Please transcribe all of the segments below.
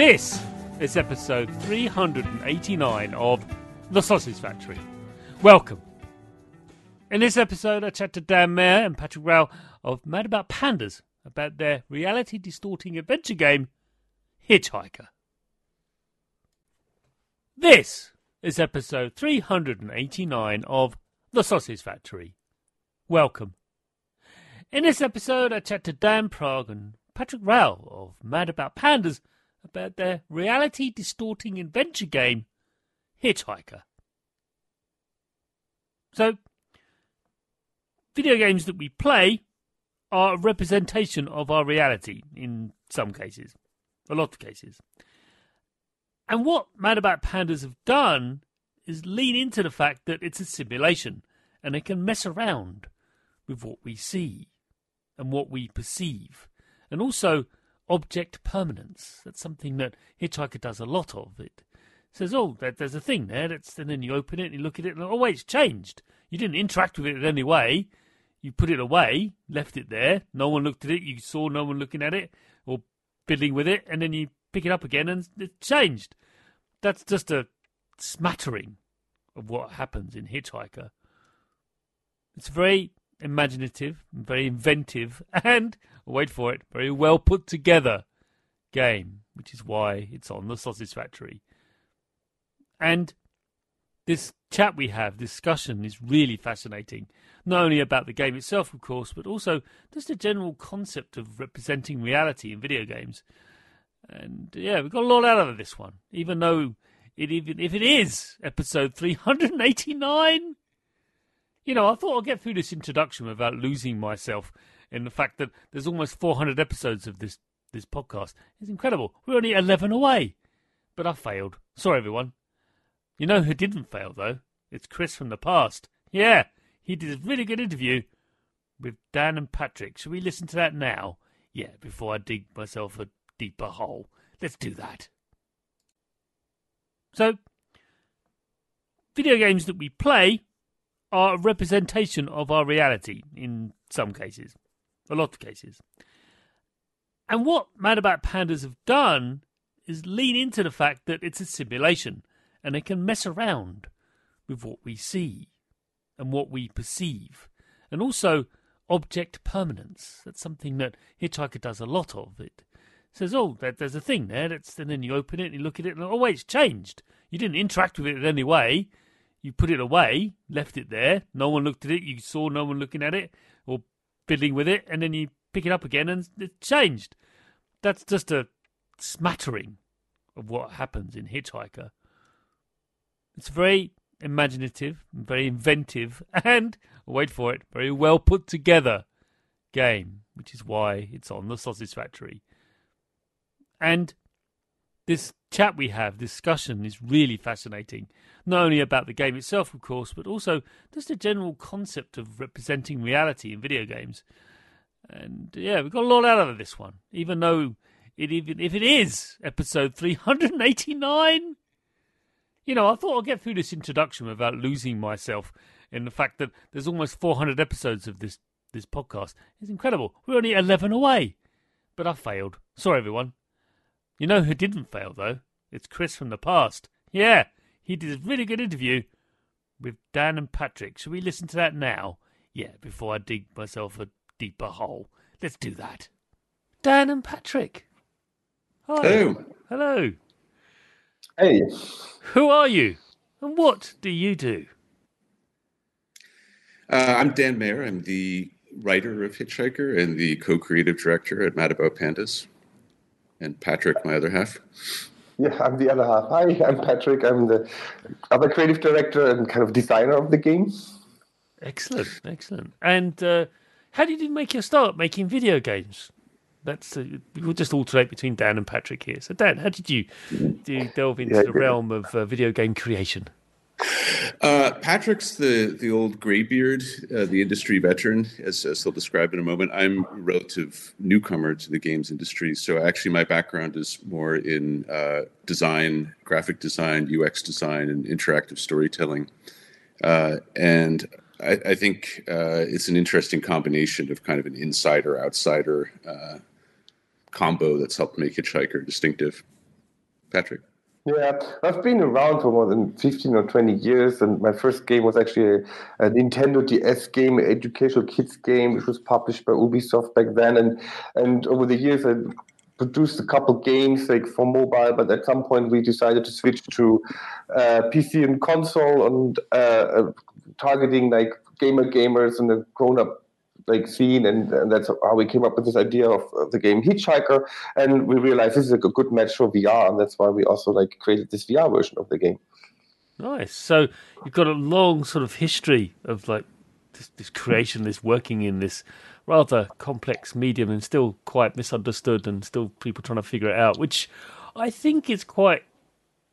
This is episode 389 of The Sausage Factory. Welcome. In this episode, I chat to Dan Mayer and Patrick Rau of Mad About Pandas about their reality distorting adventure game, Hitchhiker. This is episode 389 of The Sausage Factory. Welcome. In this episode, I chat to Dan Prague and Patrick Rau of Mad About Pandas about their reality distorting adventure game, Hitchhiker. So, video games that we play are a representation of our reality in some cases, a lot of cases. And what Mad About Pandas have done is lean into the fact that it's a simulation and they can mess around with what we see and what we perceive. And also, object permanence. That's something that Hitchhiker does a lot of. It says, oh, there's a thing there, that's, and then you open it and you look at it, and oh, wait, it's changed. You didn't interact with it in any way. You put it away, left it there. No one looked at it. You saw no one looking at it or fiddling with it, and then you pick it up again and it's changed. That's just a smattering of what happens in Hitchhiker. It's very imaginative, very inventive, and wait for it, very well put together game, which is why it's on the Sausage Factory. And this chat we have, discussion, is really fascinating. Not only about the game itself, of course, but also just the general concept of representing reality in video games. And yeah, we got a lot out of this one, even though it even if it is episode 389 you know, I thought I'd get through this introduction without losing myself in the fact that there's almost 400 episodes of this this podcast. It's incredible. We're only 11 away, but I failed. Sorry, everyone. You know who didn't fail though? It's Chris from the past. Yeah, he did a really good interview with Dan and Patrick. Should we listen to that now? Yeah, before I dig myself a deeper hole. Let's do that. So, video games that we play are a representation of our reality in some cases, a lot of cases. And what Mad About Pandas have done is lean into the fact that it's a simulation and they can mess around with what we see and what we perceive. And also object permanence. That's something that Hitchhiker does a lot of. It says, oh, there's a thing there, that's, and then you open it and you look at it, and oh, wait, it's changed. You didn't interact with it in any way you put it away, left it there, no one looked at it, you saw no one looking at it or fiddling with it, and then you pick it up again and it's changed. That's just a smattering of what happens in Hitchhiker. It's very imaginative, very inventive, and oh, wait for it, very well put together game, which is why it's on the Sausage Factory. And this chat we have, discussion, is really fascinating. Not only about the game itself, of course, but also just the general concept of representing reality in video games. And yeah, we got a lot out of this one, even though it even if it is episode 389. You know, I thought I'd get through this introduction without losing myself in the fact that there's almost 400 episodes of this this podcast. It's incredible. We're only 11 away, but I failed. Sorry, everyone. You know who didn't fail though? It's Chris from the past. Yeah, he did a really good interview with Dan and Patrick. Should we listen to that now? Yeah, before I dig myself a deeper hole. Let's do that. Dan and Patrick. Hi. Hello. Hello. Hey. Who are you? And what do you do? Uh, I'm Dan Mayer. I'm the writer of Hitchhiker and the co-creative director at Mad About Pandas. And Patrick, my other half. Yeah, I'm the other half. Hi, I'm Patrick. I'm the other creative director and kind of designer of the game. Excellent, excellent. And uh, how did you make your start making video games? That's uh, we'll just alternate between Dan and Patrick here. So, Dan, how did you, do you delve into yeah, the realm of uh, video game creation? Uh, Patrick's the the old graybeard, uh, the industry veteran, as, as he'll describe in a moment. I'm a relative newcomer to the games industry, so actually my background is more in uh, design, graphic design, UX design, and interactive storytelling. Uh, and I, I think uh, it's an interesting combination of kind of an insider outsider uh, combo that's helped make Hitchhiker distinctive. Patrick. Yeah, I've been around for more than 15 or 20 years, and my first game was actually a, a Nintendo DS game, an educational kids game, which was published by Ubisoft back then. And, and over the years, I produced a couple games like for mobile, but at some point we decided to switch to uh, PC and console and uh, uh, targeting like gamer gamers and the grown up like scene, and, and, that's how we came up with this idea of, the game Hitchhiker. And we realized this is a good match for VR, and that's why we also like created this VR version of the game. Nice. So you've got a long sort of history of like this, this creation, this working in this rather complex medium, and still quite misunderstood, and still people trying to figure it out. Which I think is quite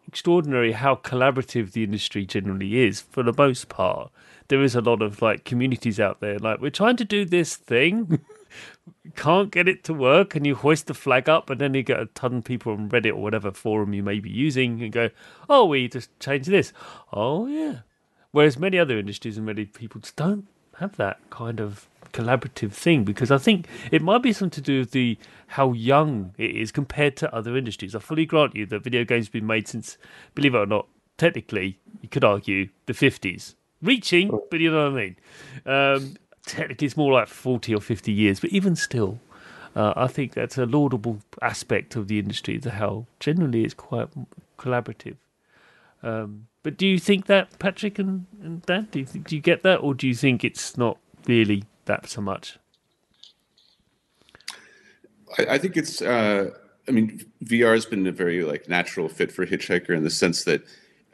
extraordinary how collaborative the industry generally is for the most part there is a lot of like communities out there. Like we're trying to do this thing, can't get it to work, and you hoist the flag up, and then you get a ton of people on Reddit or whatever forum you may be using, and go, "Oh, we just changed this." Oh yeah. Whereas many other industries and many people just don't have that kind of collaborative thing because I think it might be something to do with the how young it is compared to other industries. I fully grant you that video games have been made since, believe it or not, technically you could argue the fifties reaching, oh. but you know what I mean. Um, technically, it's more like forty or fifty years, but even still, uh, I think that's a laudable aspect of the industry. The how generally it's quite collaborative. Um, but do you think that Patrick and, and Dan? Do you think, do you get that, or do you think it's not really that so much? I, I think it's. Uh, I mean, VR has been a very like natural fit for Hitchhiker in the sense that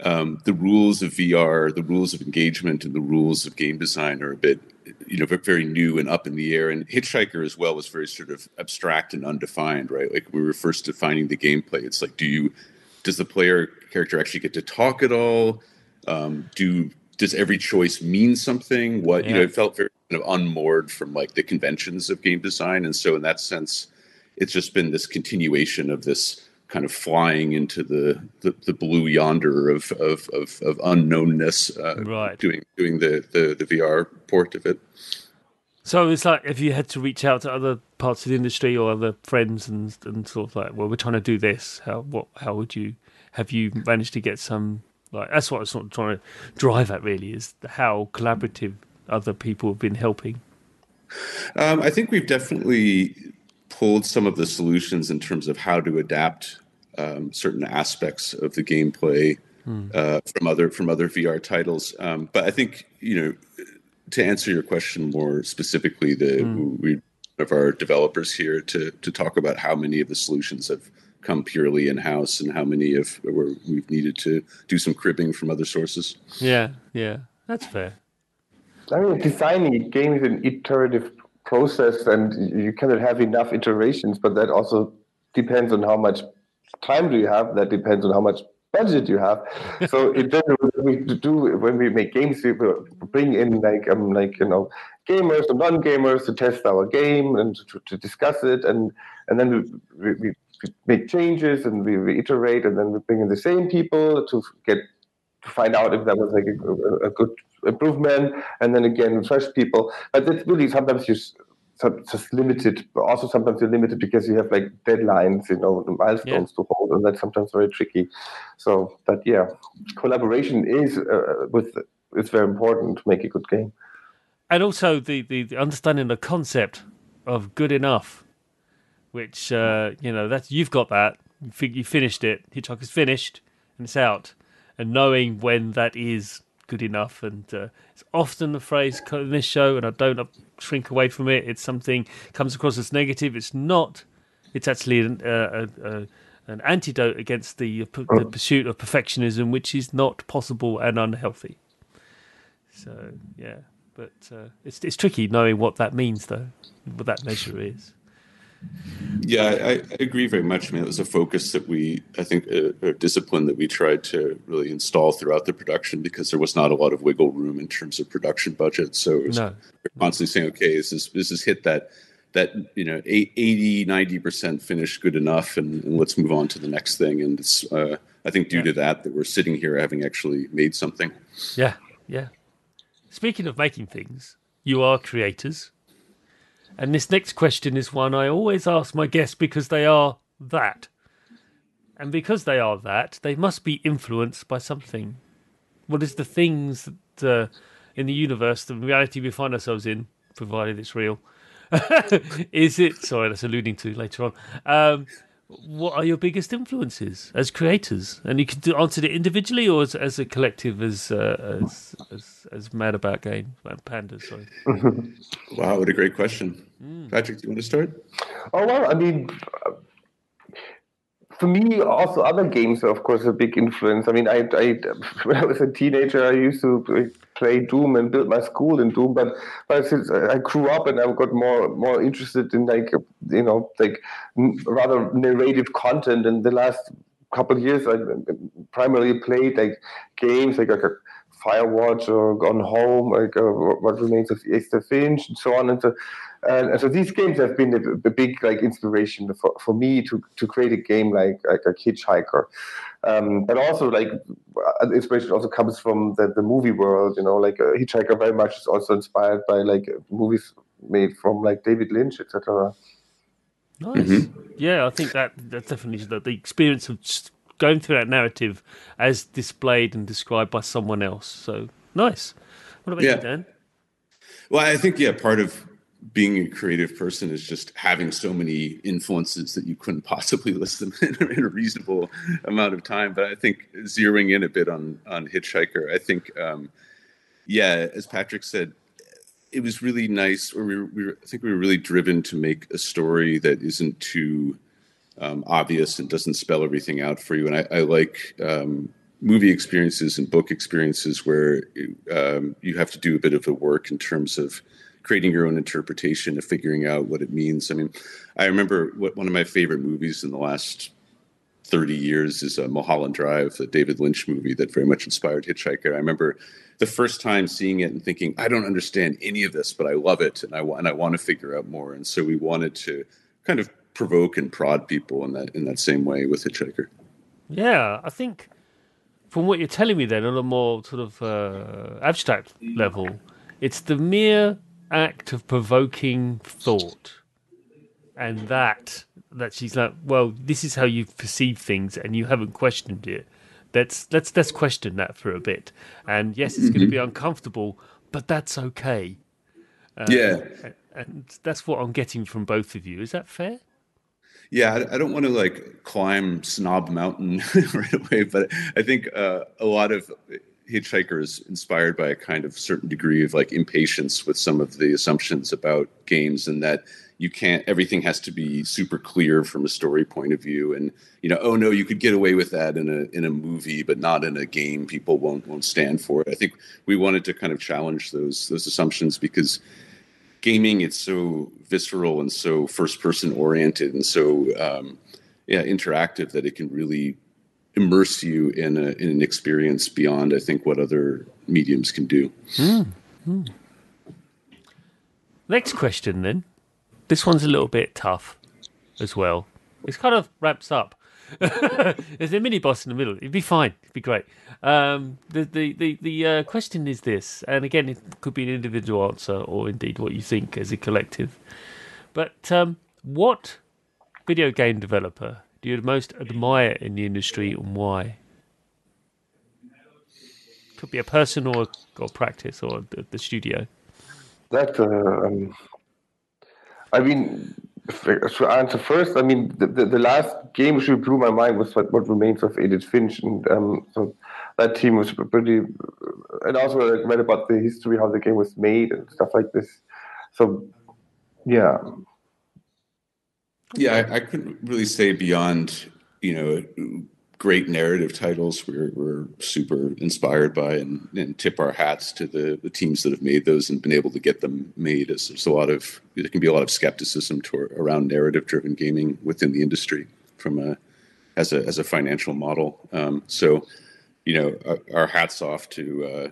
um, the rules of VR, the rules of engagement, and the rules of game design are a bit, you know, very new and up in the air. And Hitchhiker as well was very sort of abstract and undefined, right? Like we were first defining the gameplay. It's like, do you, does the player character actually get to talk at all? Um, do does every choice mean something? What yeah. you know, it felt very of unmoored from like the conventions of game design, and so in that sense, it's just been this continuation of this kind of flying into the, the, the blue yonder of of, of, of unknownness, uh, right. doing doing the, the, the VR port of it. So it's like if you had to reach out to other parts of the industry or other friends and and sort of like, well, we're trying to do this. How what how would you have you managed to get some like that's what I was sort of trying to drive at really is how collaborative other people have been helping. Um, I think we've definitely pulled some of the solutions in terms of how to adapt um, certain aspects of the gameplay hmm. uh, from other from other VR titles. Um, but I think you know to answer your question more specifically, the hmm. we of our developers here to to talk about how many of the solutions have come purely in house and how many of where we've needed to do some cribbing from other sources. Yeah, yeah, that's fair. I mean, designing a game is an iterative process, and you cannot have enough iterations. But that also depends on how much time do you have? That depends on how much budget you have. So in general, we do when we make games, we bring in like um like you know gamers and non-gamers to test our game and to, to discuss it, and and then we, we, we make changes and we reiterate, and then we bring in the same people to get to find out if that was like a, a good improvement, and then again fresh people. But it's really sometimes you just limited, but also sometimes you're limited because you have like deadlines, you know, the milestones yeah. to hold, and that's sometimes very tricky. So, but yeah, collaboration is uh, with it's very important to make a good game. And also the, the, the understanding the concept of good enough, which uh, you know that you've got that you, you finished it, Hitchhiker's finished, and it's out, and knowing when that is good enough. And uh, it's often the phrase in this show, and I don't shrink away from it. It's something comes across as negative. It's not. It's actually an, uh, uh, an antidote against the, the oh. pursuit of perfectionism, which is not possible and unhealthy. So yeah, but uh, it's it's tricky knowing what that means, though, what that measure is. Yeah, I, I, agree very much. I mean, it was a focus that we, I think, a, a, discipline that we tried to really install throughout the production because there was not a lot of wiggle room in terms of production budget. So it was no. constantly saying, okay, this is this is hit that that you know 80 90 percent finished good enough and, and, let's move on to the next thing and it's uh, i think due yeah. to that that we're sitting here having actually made something yeah yeah speaking of making things you are creators and this next question is one I always ask my guests because they are that. And because they are that, they must be influenced by something. What is the things that uh, in the universe, the reality we find ourselves in, provided it's real, is it? Sorry, that's alluding to later on. Um, what are your biggest influences as creators? And you can do, answer it individually or as, as a collective, as, uh, as, as as mad about game pandas. Sorry. wow, what a great question, mm. Patrick. Do you want to start? Oh well, I mean, for me, also other games are of course a big influence. I mean, I, I when I was a teenager, I used to play Doom and build my school in Doom, but but since I grew up and I got more more interested in like you know like rather narrative content. In the last couple years, I primarily played like games like, like a Firewatch or Gone Home, like uh, What Remains of Edith Finch, and so on. And so and, so these games have been a, a, big like inspiration for, for me to, to create a game like like a hitchhiker um, but also like uh, inspiration also comes from the, the movie world you know like a hitchhiker very much is also inspired by like movies made from like david lynch etc nice. Mm-hmm. yeah i think that that's definitely the, the experience of going through that narrative as displayed and described by someone else. So nice. What about yeah. you dan? Well i think yeah part of being a creative person is just having so many influences that you couldn't possibly list them in, a reasonable amount of time. But I think zeroing in a bit on on Hitchhiker, I think, um, yeah, as Patrick said, it was really nice. Or we, were, we were, I think we were really driven to make a story that isn't too um, obvious and doesn't spell everything out for you. And I, I like um, movie experiences and book experiences where um, you have to do a bit of the work in terms of creating your own interpretation of figuring out what it means. I mean, I remember what, one of my favorite movies in the last 30 years is uh, Mulholland Drive, the David Lynch movie that very much inspired Hitchhiker. I remember the first time seeing it and thinking, I don't understand any of this, but I love it and I, and I want to figure out more. And so we wanted to kind of provoke and prod people in that in that same way with Hitchhiker. Yeah, I think from what you're telling me then on a more sort of uh, abstract level, it's the mere act of provoking thought. And that that she's like well this is how you perceive things and you haven't questioned it. Let's let's let's question that for a bit. And yes it's mm-hmm. going to be uncomfortable but that's okay. Um, yeah. and, and that's what i'm getting from both of you. Is that fair? Yeah i, I don't want to like climb snob mountain right away but i think uh, a lot of Hitchhiker is inspired by a kind of certain degree of like impatience with some of the assumptions about games, and that you can't everything has to be super clear from a story point of view. And you know, oh no, you could get away with that in a in a movie, but not in a game. People won't won't stand for it. I think we wanted to kind of challenge those those assumptions because gaming it's so visceral and so first person oriented and so um, yeah interactive that it can really immerse you in, a, in an experience beyond I think what other mediums can do. Mm. Next question then. This one's a little bit tough as well. It's kind of wraps up. There's a mini boss in the middle. It'd be fine. It'd be great. Um, the the the, the uh, question is this, and again, it could be an individual answer or indeed what you think as a collective. But um, what video game developer do you most admire in the industry and why? Could be a person or or practice or the, the studio. That uh, um, I mean, to answer first, I mean, the, the, the, last game which blew my mind was what, what remains of Edith Finch, and um, so that team was pretty. And also, I read about the history, how the game was made, and stuff like this. So, yeah. Yeah, I, I couldn't really say beyond you know great narrative titles we're, we're super inspired by and, and tip our hats to the, the teams that have made those and been able to get them made. As there's a lot of there can be a lot of skepticism to, around narrative driven gaming within the industry from a as a as a financial model. Um, so you know our, our hats off to uh,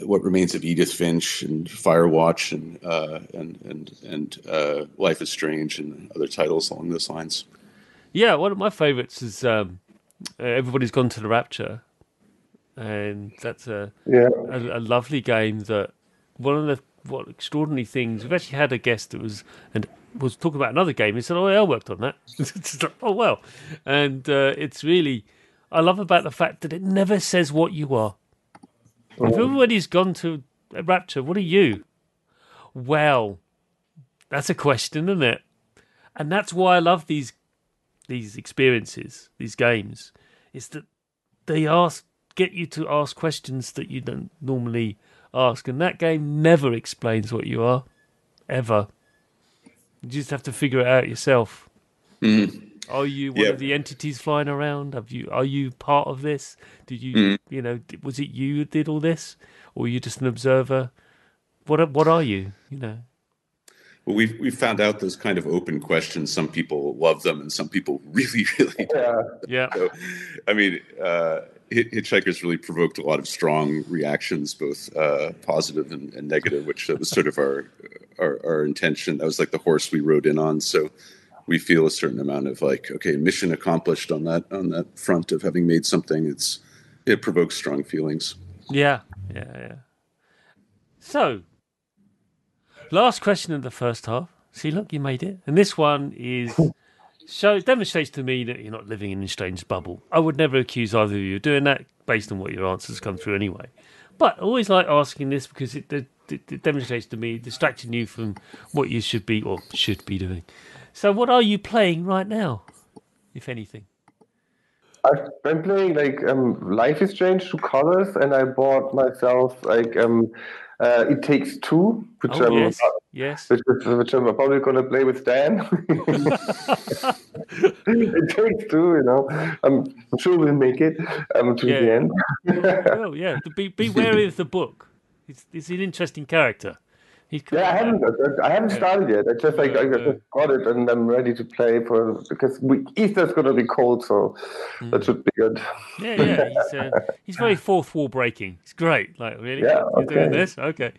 what remains of Edith Finch and Firewatch and uh, and and and uh, Life is Strange and other titles along those lines. Yeah, one of my favorites is um, uh, everybody's gone to the Rapture, and that's a, yeah. a, a lovely game. That one of the what extraordinary things we've actually had a guest that was and was talking about another game. He said, "Oh, yeah, I worked on that." oh well, and uh, it's really I love about the fact that it never says what you are. If everybody's gone to a Rapture, what are you? Well, that's a question, isn't it? And that's why I love these these experiences, these games, is that they ask get you to ask questions that you don't normally ask, and that game never explains what you are, ever. You just have to figure it out yourself. Mm. Are you one of the entities flying around? Have you? Are you part of this? Did you? Mm. You know, was it you who did all this, or were you just an observer? What? What are you? You know. Well, we've we've found out those kind of open questions. Some people love them, and some people really, really don't. Yeah. So, I mean, uh, Hitchhikers really provoked a lot of strong reactions, both uh, positive and, and, negative, which was sort of our, our, our intention. That was like the horse we rode in on. So we feel a certain amount of like, okay, mission accomplished on that on that front of having made something. It's it provokes strong feelings. Yeah, yeah, yeah. So Last question of the first half. See, look, you made it. And this one is show demonstrates to me that you're not living in a strange bubble. I would never accuse either of you of doing that based on what your answers come through anyway. But I always like asking this because it, it, it demonstrates to me distracting you from what you should be or should be doing. So, what are you playing right now, if anything? I've been playing like um, Life is Strange True Colors, and I bought myself like um, uh, it takes two, which oh, I'm yes. yes. Which, which, I'm probably going to play with Dan. it takes two, you know. I'm, I'm sure we'll make it um, to yeah. the end. well, yeah. Be, be wary of the book. It's, it's an interesting character. Yeah, I haven't. I haven't started yet. I just like I just got it and I'm ready to play for because we, Easter's going to be cold, so mm. that should be good. Yeah, yeah. He's, uh, he's very fourth wall breaking. It's great. Like really, yeah, you're okay. doing this. Okay.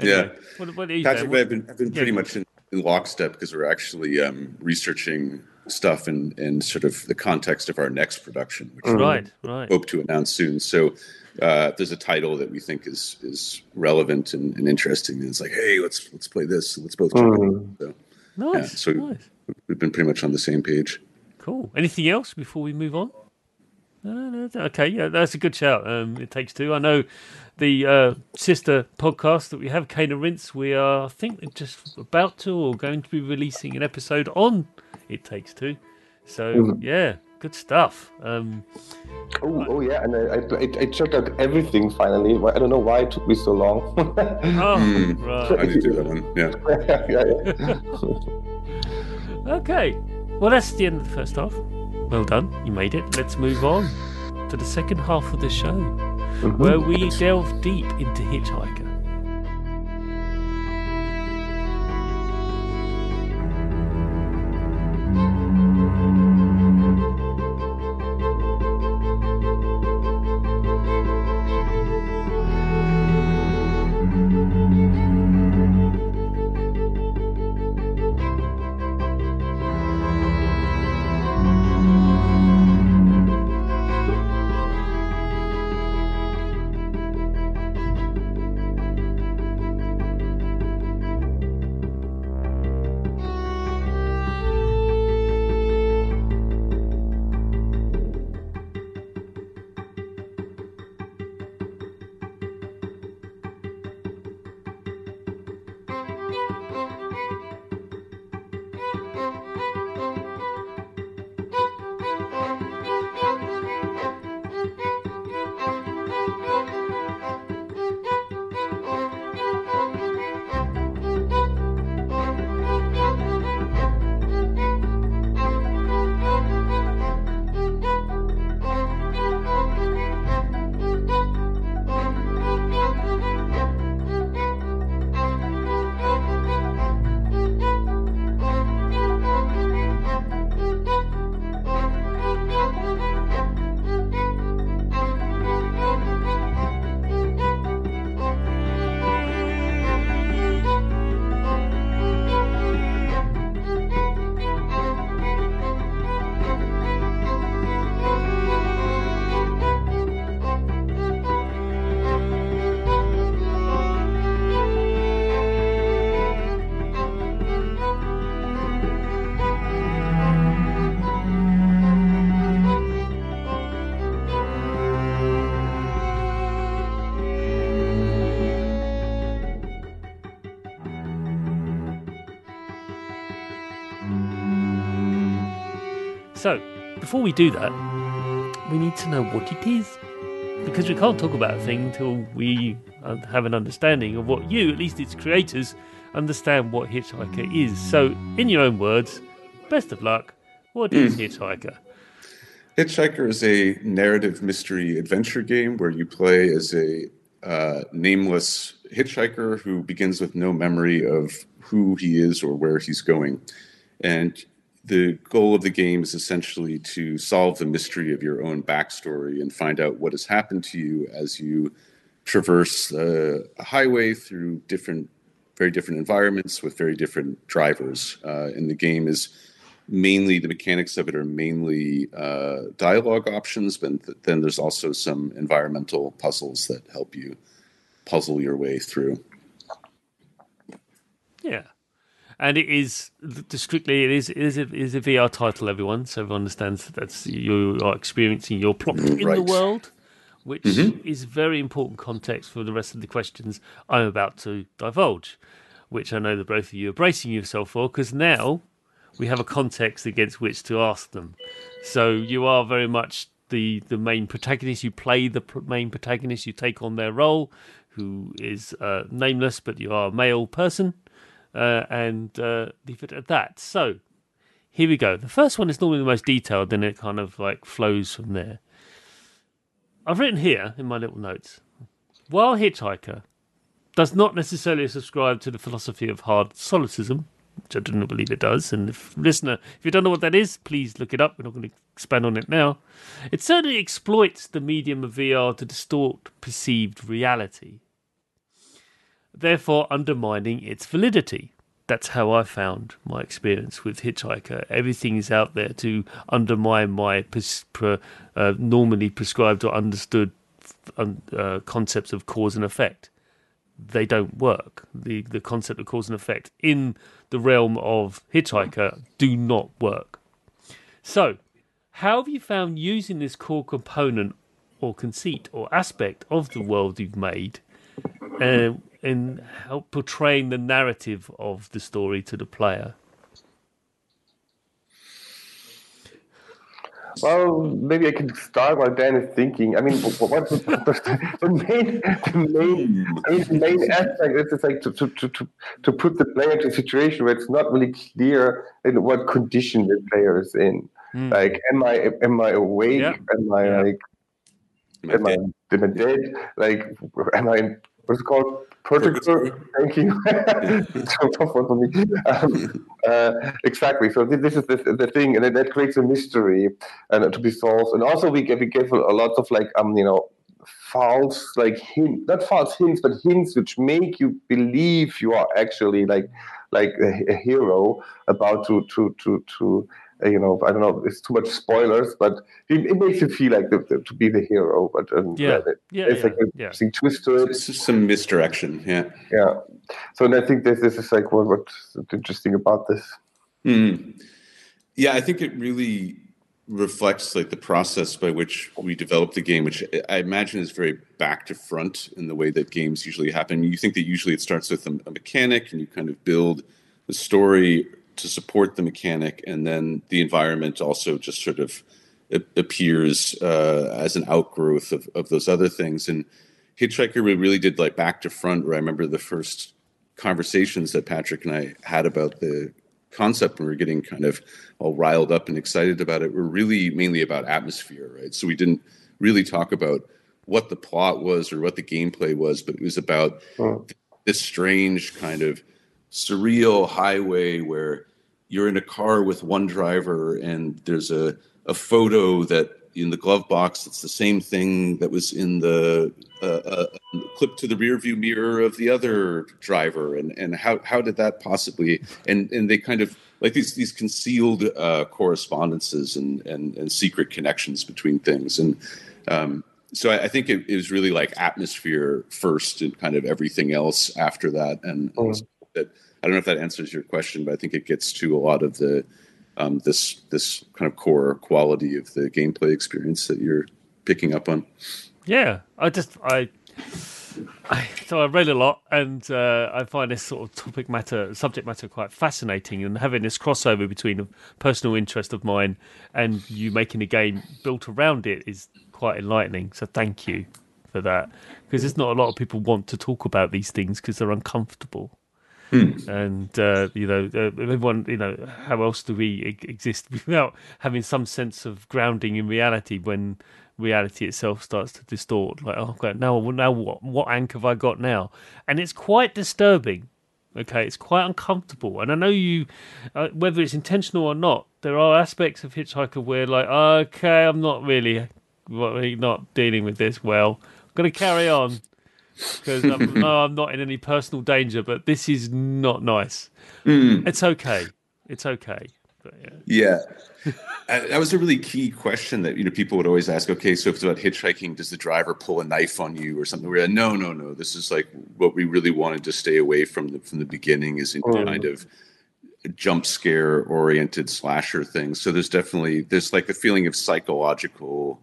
Anyway, yeah. What, what you Patrick, I've been, I've been pretty much in, in, lockstep because we're actually um, researching stuff in, in sort of the context of our next production, which right, right. hope to announce soon. So uh, there's a title that we think is is relevant and, and interesting, and it's like, hey, let's let's play this. Let's both mm. So, nice. Yeah, so nice. we've been pretty much on the same page. Cool. Anything else before we move on? No, no, okay, yeah, that's a good shout. Um, it takes two. I know the uh, sister podcast that we have, Cane and Rinse. We are, I think, just about to or going to be releasing an episode on It Takes Two. So mm. yeah, good stuff. Um, oh, oh yeah, and I, I, I, checked out everything finally. I don't know why it took me so long. oh, mm, right. I need to do that one. Yeah. yeah, yeah. okay. Well, that's the end of the first half. Well done. You made it. Let's move on to the second half of the show, mm-hmm. where we delve deep into Hitchhiker. So, before we do that, we need to know what it is. Because we can't talk about a thing until we uh, have an understanding of what you, at least its creators, understand what Hitchhiker is. So, in your own words, best of luck. What is Hmm. Hitchhiker? Hitchhiker is a narrative mystery adventure game where you play as a uh, nameless hitchhiker who begins with no memory of who he is or where he's going. And the goal of the game is essentially to solve the mystery of your own backstory and find out what has happened to you as you traverse uh, a highway through different, very different environments with very different drivers. Uh, and the game is mainly the mechanics of it are mainly uh, dialogue options, but th- then there's also some environmental puzzles that help you puzzle your way through. Yeah. And it is th- strictly it is it is a, it is a VR title, everyone. So everyone understands that that's you are experiencing your plot in the world, which is very important context for the rest of the questions I'm about to divulge, which I know that both of you are bracing yourself for, because now we have a context against which to ask them. So you are very much the the main protagonist. You play the pr- main protagonist. You take on their role, who is uh, nameless, but you are a male person, uh, and uh, leave it at that. So here we go. The first one is normally the most detailed, then it kind of like flows from there. I've written here in my little notes. While Hitchhiker does not necessarily subscribe to the philosophy of hard solipsism, which I do not believe it does. And if listener, if you don't know what that is, please look it up. We're not going to expand on it now. It certainly exploits the medium of VR to distort perceived reality, therefore undermining its validity. That's how I found my experience with Hitchhiker. Everything is out there to undermine my pres- pre- uh, normally prescribed or understood uh, concepts of cause and effect they don't work. The the concept of cause and effect in the realm of Hitchhiker do not work. So, how have you found using this core component or conceit or aspect of the world you've made uh, in help portraying the narrative of the story to the player? Well, maybe I can start while Dan is thinking. I mean, what, what, the, the main, the main, I mean, the main aspect is just like to, to, to, to, to put the player into a situation where it's not really clear in what condition the player is in. Hmm. Like, am I am I awake? Yeah. Am I Yeah. like Am I am I, dead? am I dead? Like, am I in, what's it called? Purgatory? Thank you. It's so tough one for me. Um, uh, exactly. So this is the, the thing, and that creates a mystery and to be solved. And also, we get we give a lot of like um you know false like hint, not false hints, but hints which make you believe you are actually like like a, a hero about to to to to uh, you know I don't know it's too much spoilers, but it, it makes you feel like the, the, to be the hero. But um, Yeah. it- Yeah, it's yeah, like an yeah. interesting twist to it. It's just some misdirection. Yeah. Yeah. So and I think this, this is like what, what's interesting about this. Mm. Yeah, I think it really reflects like the process by which we develop the game, which I imagine is very back to front in the way that games usually happen. You think that usually it starts with a, a mechanic, and you kind of build the story to support the mechanic, and then the environment also just sort of appears uh, as an outgrowth of, of those other things. And Hitchhiker we really did like back to front. Where I remember the first conversations that Patrick and I had about the concept when we were getting kind of all riled up and excited about it were really mainly about atmosphere, right? So we didn't really talk about what the plot was or what the gameplay was, but it was about this strange kind of surreal highway where you're in a car with one driver and there's a, a photo that in the glove box that's the same thing that was in the uh, uh, clip to the rear view mirror of the other driver. And and how how did that possibly and and they kind of like these these concealed uh, correspondences and, and and secret connections between things. And um, so I, I think it, it was really like atmosphere first and kind of everything else after that. And Mm. That I don't know if that answers your question but I think it gets to a lot of the um, this this kind of core quality of the gameplay experience that you're picking up on. Yeah, I just I so I read a lot, and uh, I find this sort of topic matter, subject matter, quite fascinating. And having this crossover between a personal interest of mine and you making a game built around it is quite enlightening. So thank you for that, because there's not a lot of people want to talk about these things because they're uncomfortable. And uh, you know, uh, everyone, you know, how else do we exist without having some sense of grounding in reality when reality itself starts to distort? Like, oh, God, now, now what? What anchor have I got now? And it's quite disturbing. Okay, it's quite uncomfortable, and I know you, uh, whether it's intentional or not, there are aspects of Hitchhiker where, like, okay, I'm not really, really not dealing with this well. I'm gonna carry on because I'm, no, I'm not in any personal danger, but this is not nice. Mm. It's okay. It's okay. But, yeah. Yeah, that was a really key question that you know people would always ask. Okay, so if it's about hitchhiking, does the driver pull a knife on you or something? We're like, no, no, no. This is like what we really wanted to stay away from the, from the beginning is in mm. kind of jump scare oriented slasher things. So there's definitely there's like a feeling of psychological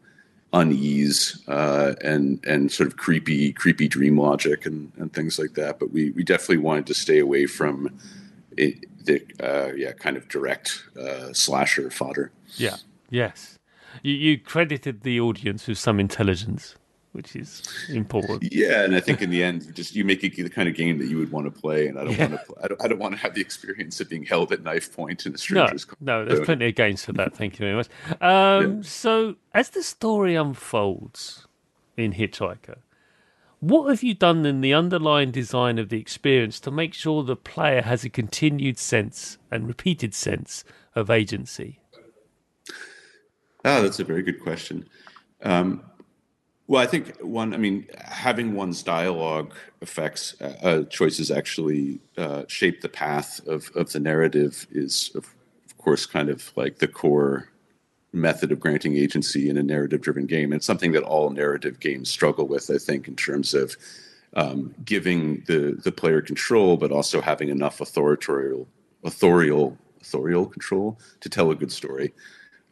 unease uh, and and sort of creepy creepy dream logic and, and things like that. But we we definitely wanted to stay away from it, the uh, yeah kind of direct uh, slasher fodder. Yeah. Yes. You, you credited the audience with some intelligence, which is important. Yeah, and I think in the end, just you make it the kind of game that you would want to play, and I don't Yeah. want to. Play, I don't. I don't want to have the experience of being held at knife point in a No, stranger's. no, there's So- plenty of games for that. Thank you very much. Um, So, as the story unfolds in Hitchhiker, what have you done in the underlying design of the experience to make sure the player has a continued sense and repeated sense of agency? Oh, that's a very good question. Um, well, I think one. I mean, having one's dialogue effects uh, uh, choices actually uh, shape the path of of the narrative is, of, of course, kind of like the core method of granting agency in a narrative-driven game. It's something that all narrative games struggle with, I think, in terms of um, giving the the player control, but also having enough authorial authorial authorial control to tell a good story.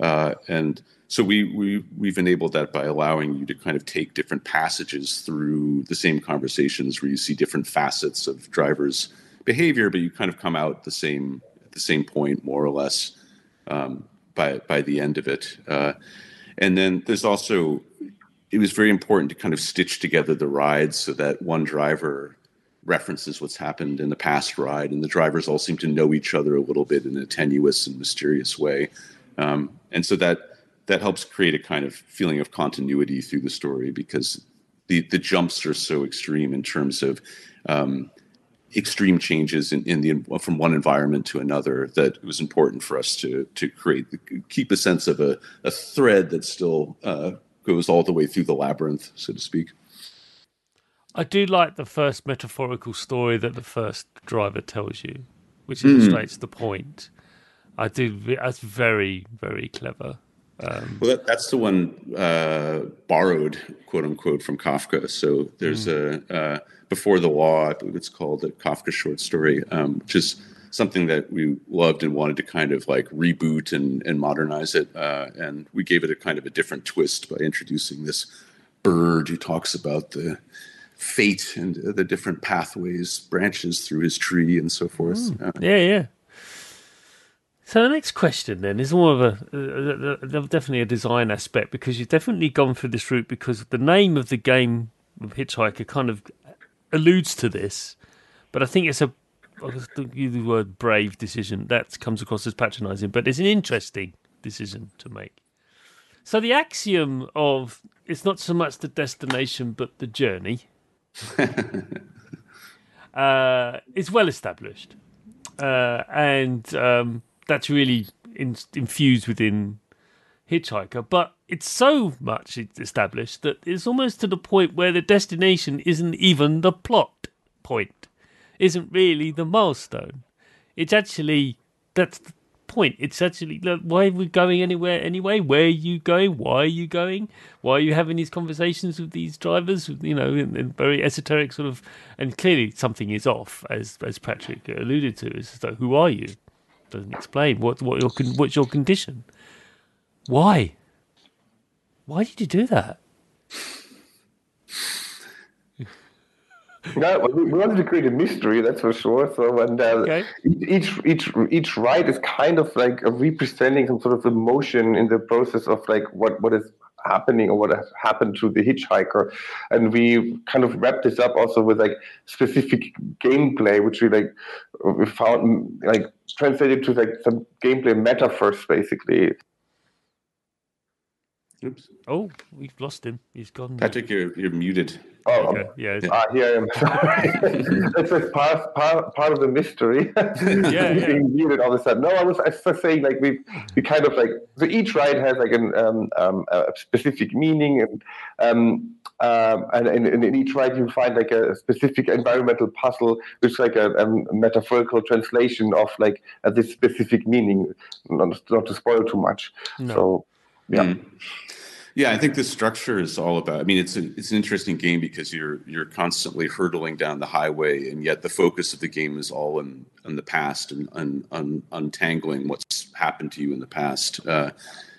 Uh, and so we, we we've enabled that by allowing you to kind of take different passages through the same conversations where you see different facets of drivers' behavior, but you kind of come out the same at the same point more or less um, by by the end of it. Uh, and then there's also it was very important to kind of stitch together the rides so that one driver references what's happened in the past ride, and the drivers all seem to know each other a little bit in a tenuous and mysterious way, um, and so that that helps create a kind of feeling of continuity through the story because the the jumps are so extreme in terms of um, extreme changes in, in the from one environment to another that it was important for us to to create keep a sense of a, a thread that still uh, goes all the way through the labyrinth, so to speak. I do like the first metaphorical story that the first driver tells you, which illustrates the point. I do. That's very, very clever. Um, Well, that, that's the one uh, borrowed, quote unquote, from Kafka. So there's a uh, Before the Law, I believe it's called, a Kafka short story, um, which is something that we loved and wanted to kind of like reboot and, and modernize it. Uh, and we gave it a kind of a different twist by introducing this bird who talks about the fate and the different pathways, branches through his tree, and so forth. Uh, yeah, yeah. So the next question then is more of a uh, uh, uh, definitely a design aspect because you've definitely gone through this route because the name of the game of Hitchhiker kind of alludes to this, but I think it's a I don't use the word brave decision that comes across as patronising, but it's an interesting decision to make. So the axiom of it's not so much the destination but the journey uh, is well established, uh, and um, that's really in, infused within Hitchhiker. But it's so much established that it's almost to the point where the destination isn't even the plot point, isn't really the milestone. It's actually that's the point. It's actually look, why are we going anywhere anyway? Where are you going? Why are you going? Why are you having these conversations with these drivers? You know, in, in very esoteric sort of, and clearly something is off, as as Patrick alluded to. Is so who are you? Doesn't explain what what your what's your condition. Why? Why did you do that? no, we wanted to create a mystery, that's for sure. So, and uh, okay. each each each ride is kind of like representing some sort of emotion in the process of like what what is happening or what has happened to the hitchhiker and we kind of wrapped this up also with like specific gameplay which we like we found like translated to like some gameplay metaphors basically Oops. Oh, we've lost him. He's gone. Patrick, you're, you're muted. Oh, okay. yeah. yeah. Ah, here I am. Sorry. That's just part, part, part of the mystery. yeah, yeah. Being muted all of a sudden. No, I was, I was saying like we we kind of like so each ride has like an um, um, a specific meaning and um, um, and, and, and, in each ride you find like a specific environmental puzzle, which is like a, a metaphorical translation of like uh, this specific meaning. Not, not to spoil too much. No. So yeah. Mm. Yeah, I think the structure is all about. I mean, it's a, it's an interesting game because you're you're constantly hurtling down the highway, and yet the focus of the game is all in in the past and un, un, untangling what's happened to you in the past. Uh,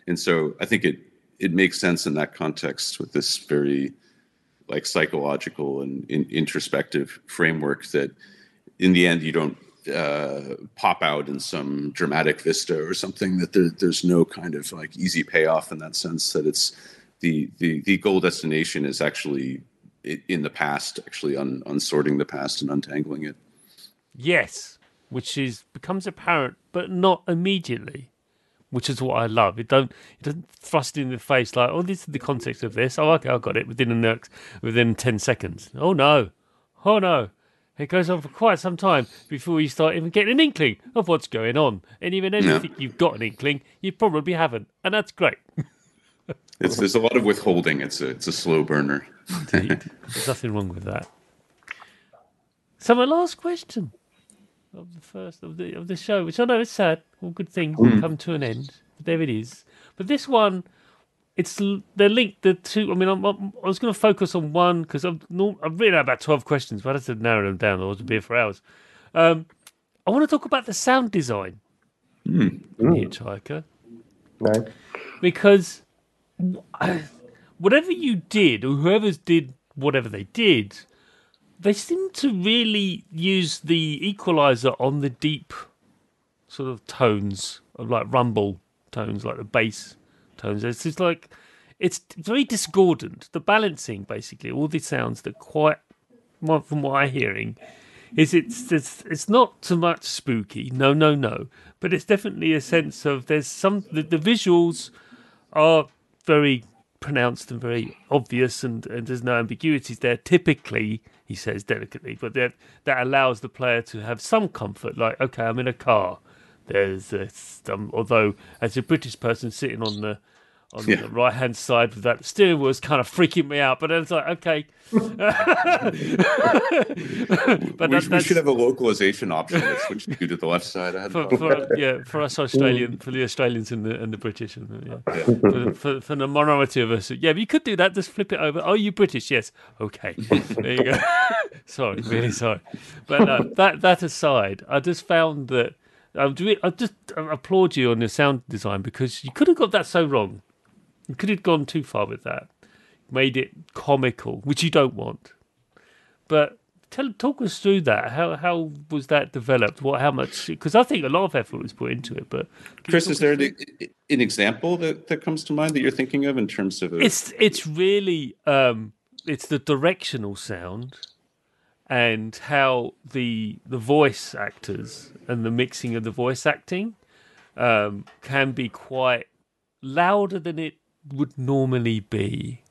and so I think it it makes sense in that context with this very like psychological and in, introspective framework that in the end you don't uh, pop out in some dramatic vista or something that there, there's no kind of like easy payoff in that sense that it's the the the goal destination is actually in the past actually un, unsorting the past and untangling it yes which is becomes apparent but not immediately which is what I love. It don't it doesn't thrust it in the face like, oh, this is the context of this. Oh, okay, I got it within the next within ten seconds. Oh no, oh no, it goes on for quite some time before you start even getting an inkling of what's going on. And even if you think you've got an inkling, you probably haven't. And that's great. it's, there's a lot of withholding. It's a, it's a slow burner. Indeed. There's nothing wrong with that. So my last question of the first of the of the show, which I know is sad, all good things mm. come to an end. But there it is. But this one it's they're linked the two. I mean, I'm, I'm, i was going to focus on one because I've I've written out about twelve questions, but I had to narrow them down. I was be here for hours. Um, I want to talk about the sound design mm. Hitchhiker, no. because whatever you did or whoever's did whatever they did, they seem to really use the equalizer on the deep sort of tones of like rumble tones, like the bass tones. It's just like it's very discordant. The balancing, basically, all the sounds that quite, from what I'm hearing, is it's it's it's not so much spooky. No, no, no. But it's definitely a sense of there's some the, the visuals are very pronounced and very obvious, and, and there's no ambiguities there. Typically, he says delicately, but that that allows the player to have some comfort. Like, okay, I'm in a car. There's a, um, although as a British person sitting on the on yeah. the right hand side with that steering wheel was kind of freaking me out. But it's like, okay. but we, that, we should have a localization option that switch you to the left side. For, for, yeah, for us Australian, for the Australians and the and the British, and the, yeah. For, for, for, the minority of us, yeah, but you could do that. Just flip it over. Oh, you British? Yes. Okay. There you go. sorry, really sorry. But uh, that that aside, I just found that. I just applaud you on the sound design because you could have got that so wrong. You could have gone too far with that, made it comical, which you don't want. But tell, talk us through that. How how was that developed? What how much? Because I think a lot of effort was put into it. But Chris, is there an, an, example that, that comes to mind that you're thinking of in terms of? A... It's it's really um, it's the directional sound and how the the voice actors and the mixing of the voice acting um, can be quite louder than it would normally be.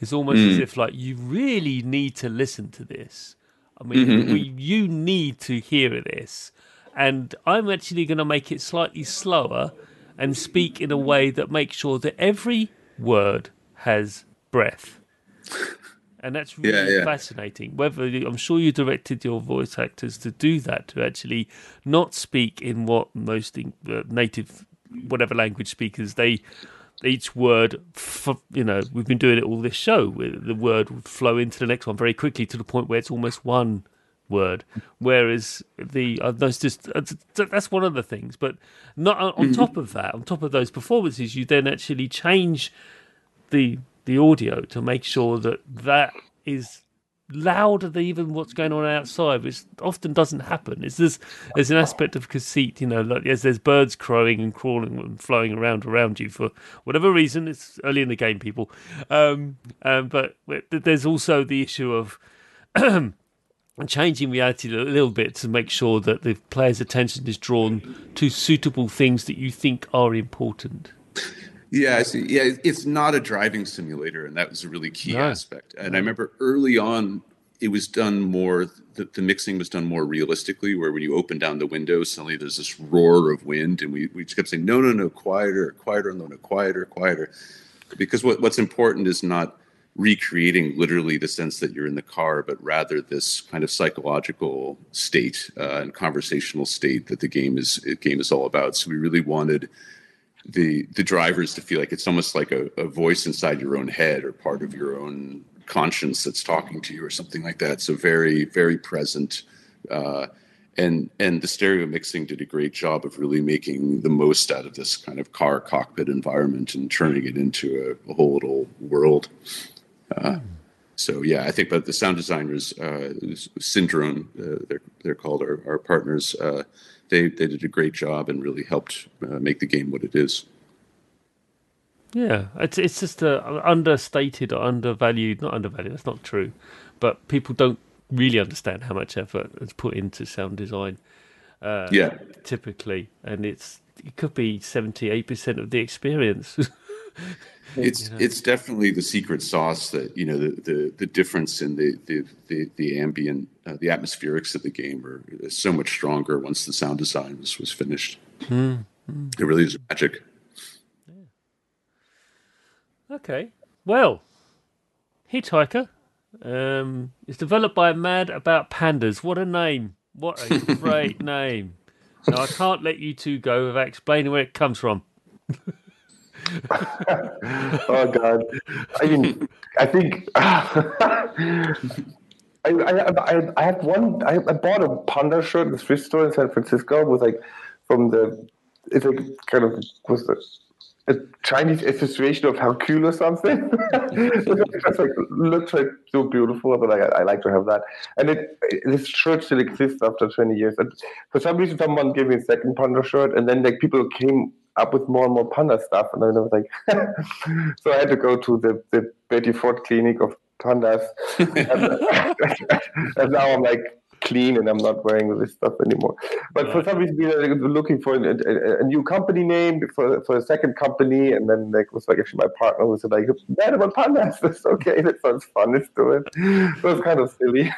It's almost mm. as hmm. if like you really need to listen to this. I mean, mm-hmm. we, you need to hear this, and I'm actually going to make it slightly slower and speak in a way that makes sure that every word has breath. And that's really yeah, yeah. fascinating. Whether I'm sure you directed your voice actors to do that, to actually not speak in what most uh, native, whatever language speakers they each word, you know, we've been doing it all this show. The word would flow into the next one very quickly to the point where it's almost one word. Whereas the uh, that's just uh, that's one of the things. But not on mm-hmm. top of that, on top of those performances, you then actually change the the audio to make sure that that is louder than even what's going on outside, which often doesn't happen. It's there's there's an aspect of conceit, you know, like as there's birds crowing and crawling and flying around around you for whatever reason. It's early in the game, people. Um, um, but there's also the issue of changing reality a little bit to make sure that the player's attention is drawn to suitable things that you think are important. Yeah, I see. Yeah, it's not a driving simulator, and that was a really key no. aspect. And no. I remember early on, it was done more. The, the, mixing was done more realistically, where when you open down the window, suddenly there's this roar of wind, and we we just kept saying, "No, no, no, quieter, quieter, no, no, quieter, quieter," because what what's important is not recreating literally the sense that you're in the car, but rather this kind of psychological state uh, and conversational state that the game is game is all about. So we really wanted the the drivers to feel like it's almost like a, a voice inside your own head or part of your own conscience that's talking to you or something like that. So very very present. Uh, and and the stereo mixing did a great job of really making the most out of this kind of car cockpit environment and turning it into a, a whole little world. Uh, so yeah, I think, but the sound designers, uh, Syndrome, uh, they're they're called our, our partners. They they did a great job and really helped uh, make the game what it is. Yeah, it's it's just a understated or undervalued, not undervalued. That's not true, but people don't really understand how much effort is put into sound design. Uh, yeah, typically, and it's it could be seventy eight percent of the experience. it's you know? it's definitely the secret sauce that you know the the, the difference in the the the, the ambient uh, the atmospherics of the game are so much stronger once the sound design was was finished. Mm-hmm. It really is magic. Yeah. Okay, well, Hitchhiker um, is developed by Mad About Pandas. What a name! What a great name! Now I can't let you two go without explaining where it comes from. oh God! I mean, I think I, I, I, have one. I, I bought a panda shirt in the thrift store in San Francisco. It was like from the. It's like kind of was the a Chinese association of Hercule or something. it just like looks like so beautiful, but like, I, I, like to have that. And it, this shirt still exists after 20 years. And for some reason, someone gave me a second panda shirt, and then like people came up with more and more panda stuff, and then I was like, so I had to go to the the Betty Ford Clinic of pandas, and, and now I'm like clean and I'm not wearing this stuff anymore. But right. for some reason, we were looking for a, a, a, new company name for, for a second company, and then like was like actually my partner was like, "Mad, about pandas, that's okay, that sounds fun, let's do it." it was kind of silly.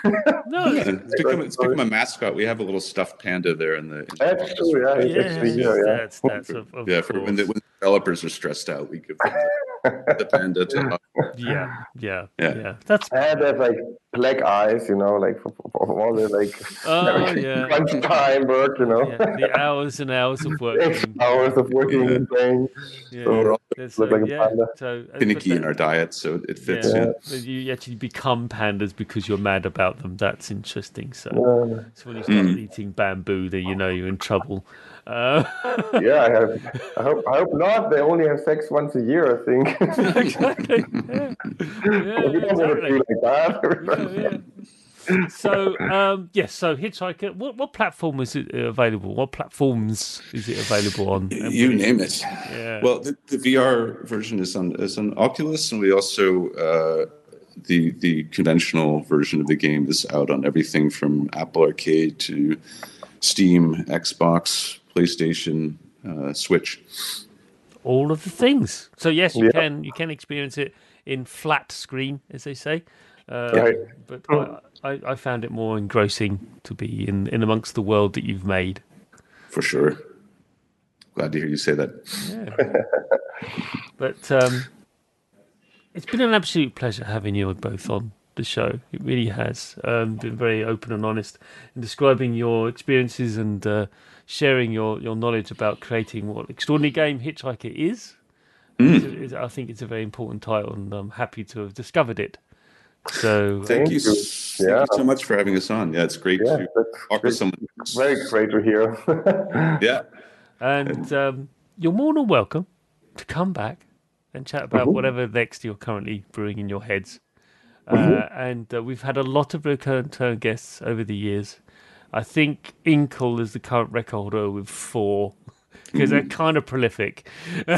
no, yeah, it's, become, it's become a mascot. We have a little stuffed panda there in the. In that's the true, yeah. yeah, actually, yeah, yeah. That's, that's of, of yeah, for when the, when the developers are stressed out, we give them the panda to. Yeah, yeah, yeah, yeah. That's and there's like black eyes, you know, like for, for, for all the like oh, yeah. crunch time work, you know. Yeah, the hours and hours of work. hours of working yeah. and playing. Yeah. So look like a panda. So, uh, finicky in our diet, so it fits. Yeah. You actually become pandas because you're mad about them. That's interesting. So, so when you start mm. eating bamboo, then you know you're in trouble. Uh, yeah, I, have, I, hope, I hope not. They only have sex once a year, I think. exactly. Yeah. Yeah, we don't exactly. want to do like that. Yeah, so um, yes, so Hitchhiker. What, what platform is it available? What platforms is it available on? You name it. Yeah. Well, the, the VR version is on is on Oculus, and we also uh, the the conventional version of the game is out on everything from Apple Arcade to Steam, Xbox, PlayStation, uh, Switch. All of the things. So yes, you yeah. can you can experience it in flat screen, as they say. Uh, right. But I, I, found it more engrossing to be in, in amongst the world that you've made. For sure. Glad to hear you say that. Yeah. but um, it's been an absolute pleasure having you both on the show. It really has. Um, been very open and honest in describing your experiences and uh, sharing your, your knowledge about creating what extraordinary game Hitchhiker is. Mm. I think it's a very important title, and I'm happy to have discovered it. So thank you, thank yeah. you so much for having us on. Yeah, it's great yeah, to talk with someone. Very great to hear. yeah, and um, you're more than welcome to come back and chat about mm-hmm. whatever next you're currently brewing in your heads. mm-hmm. and uh, we've had a lot of return guests over the years. I think Inkle is the current record holder with four because they're kind of prolific. um,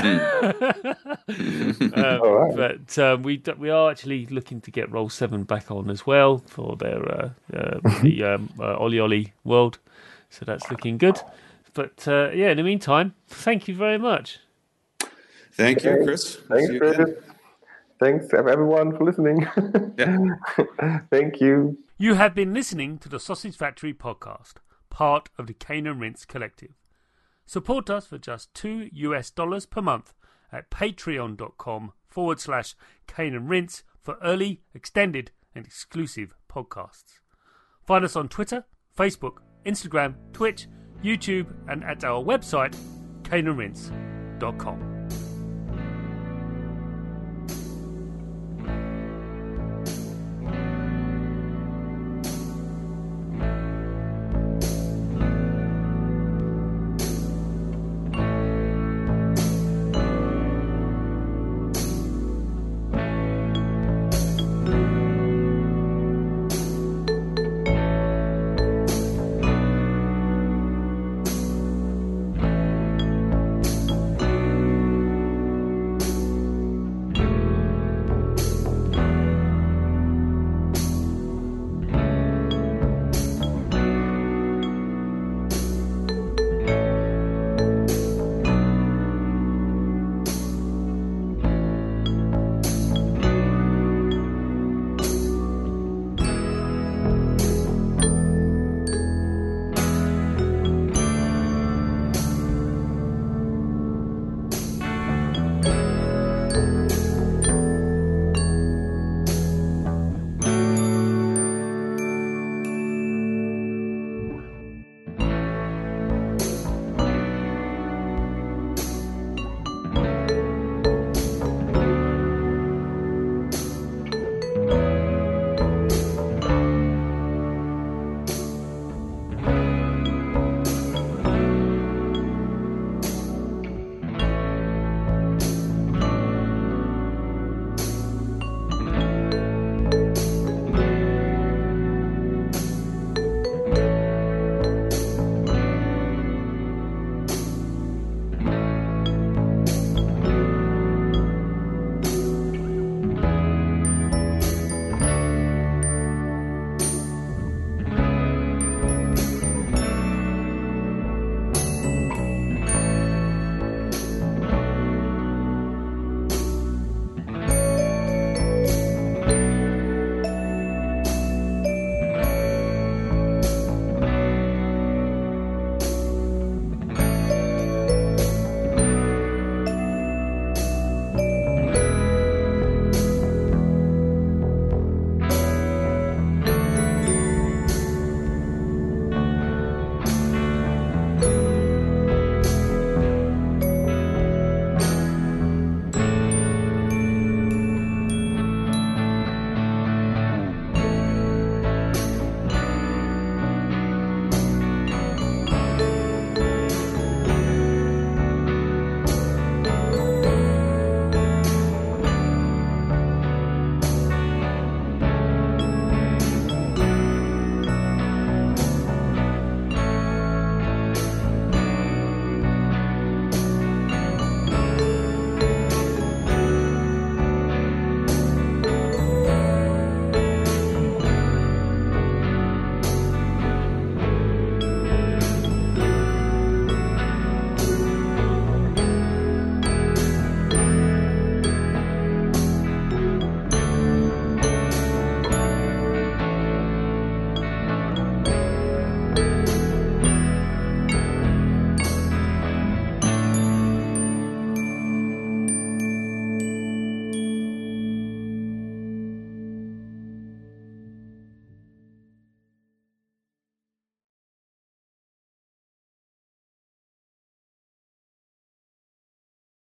right. But um, we we are actually looking to get Roll Seven back on as well for their uh, uh, the um, uh, OlliOlli World, so that's looking good. But uh, yeah, in the meantime, thank you very much. Thank you, Chris. Thanks, Chris. Thanks, everyone, for listening. yeah. thank you. You have been listening to the Sausage Factory podcast, part of the Cane and Rinse Collective. Support us for just two US dollars per month at patreon.com forward slash Cane and Rinse for early, extended, and exclusive podcasts. Find us on Twitter, Facebook, Instagram, Twitch, YouTube, and at our website, caneandrinse.com.